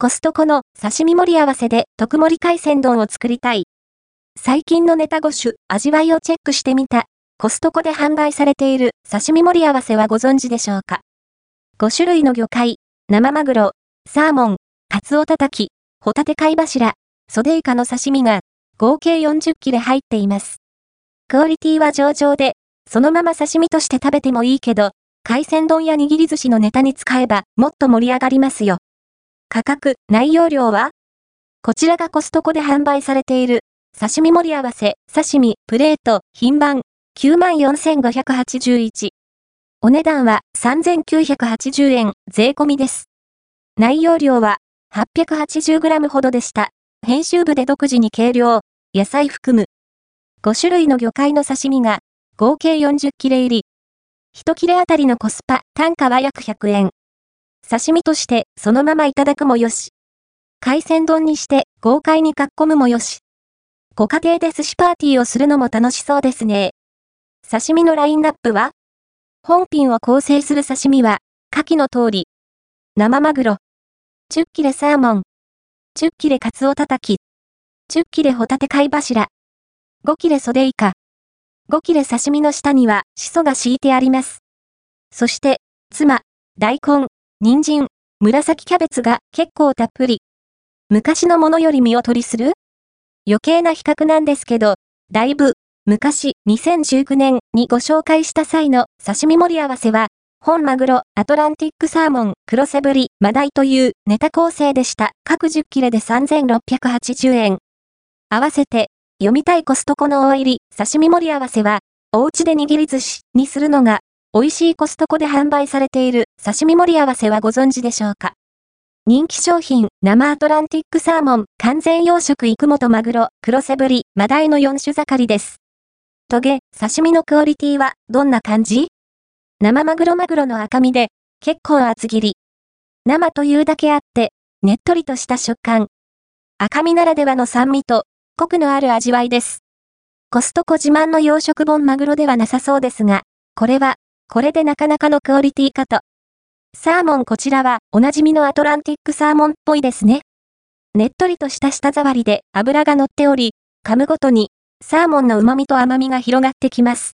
コストコの刺身盛り合わせで特盛り海鮮丼を作りたい。最近のネタ5種、味わいをチェックしてみた。コストコで販売されている刺身盛り合わせはご存知でしょうか ?5 種類の魚介、生マグロ、サーモン、カツオたたき、ホタテ貝柱、ソデイカの刺身が合計40切れ入っています。クオリティは上々で、そのまま刺身として食べてもいいけど、海鮮丼や握り寿司のネタに使えばもっと盛り上がりますよ。価格、内容量は？こちらがコストコで販売されている、刺身盛り合わせ、刺身、プレート、品番、94,581。お値段は3,980円、税込みです。内容量は 880g ほどでした。編集部で独自に計量、野菜含む。5種類の魚介の刺身が合計40切れ入り。1切れあたりのコスパ、単価は約100円。刺身としてそのままいただくもよし。海鮮丼にして豪快にかっこむもよし。ご家庭で寿司パーティーをするのも楽しそうですね。刺身のラインナップは？本品を構成する刺身は、下記の通り。生マグロ。チュッキレサーモン。チュッキレカツオたたき。チュッキレホタテ貝柱。5切れソデイカ。5切れ刺身の下には、シソが敷いてあります。そして、妻、大根、人参、紫キャベツが結構たっぷり。昔のものより見劣りする？余計な比較なんですけど、だいぶ、昔、2019年にご紹介した際の刺身盛り合わせは、本マグロ、アトランティックサーモン、黒背振り、マダイというネタ構成でした。各10切れで3680円。合わせて、読みたいコストコの大入り、刺身盛り合わせは、お家で握り寿司にするのが美味しいコストコで販売されている刺身盛り合わせはご存知でしょうか？人気商品、生アトランティックサーモン、完全養殖育本マグロ、黒背振り、マダイの4種盛りです。トゲ、刺身のクオリティはどんな感じ？生マグロマグロの赤身で、結構厚切り。生というだけあって、ねっとりとした食感。赤身ならではの酸味と、コクのある味わいです。コストコ自慢の養殖本マグロではなさそうですが、これはこれでなかなかのクオリティかと。サーモンこちらはおなじみのアトランティックサーモンっぽいですね。ねっとりとした舌触りで脂が乗っており、噛むごとにサーモンの旨味と甘みが広がってきます。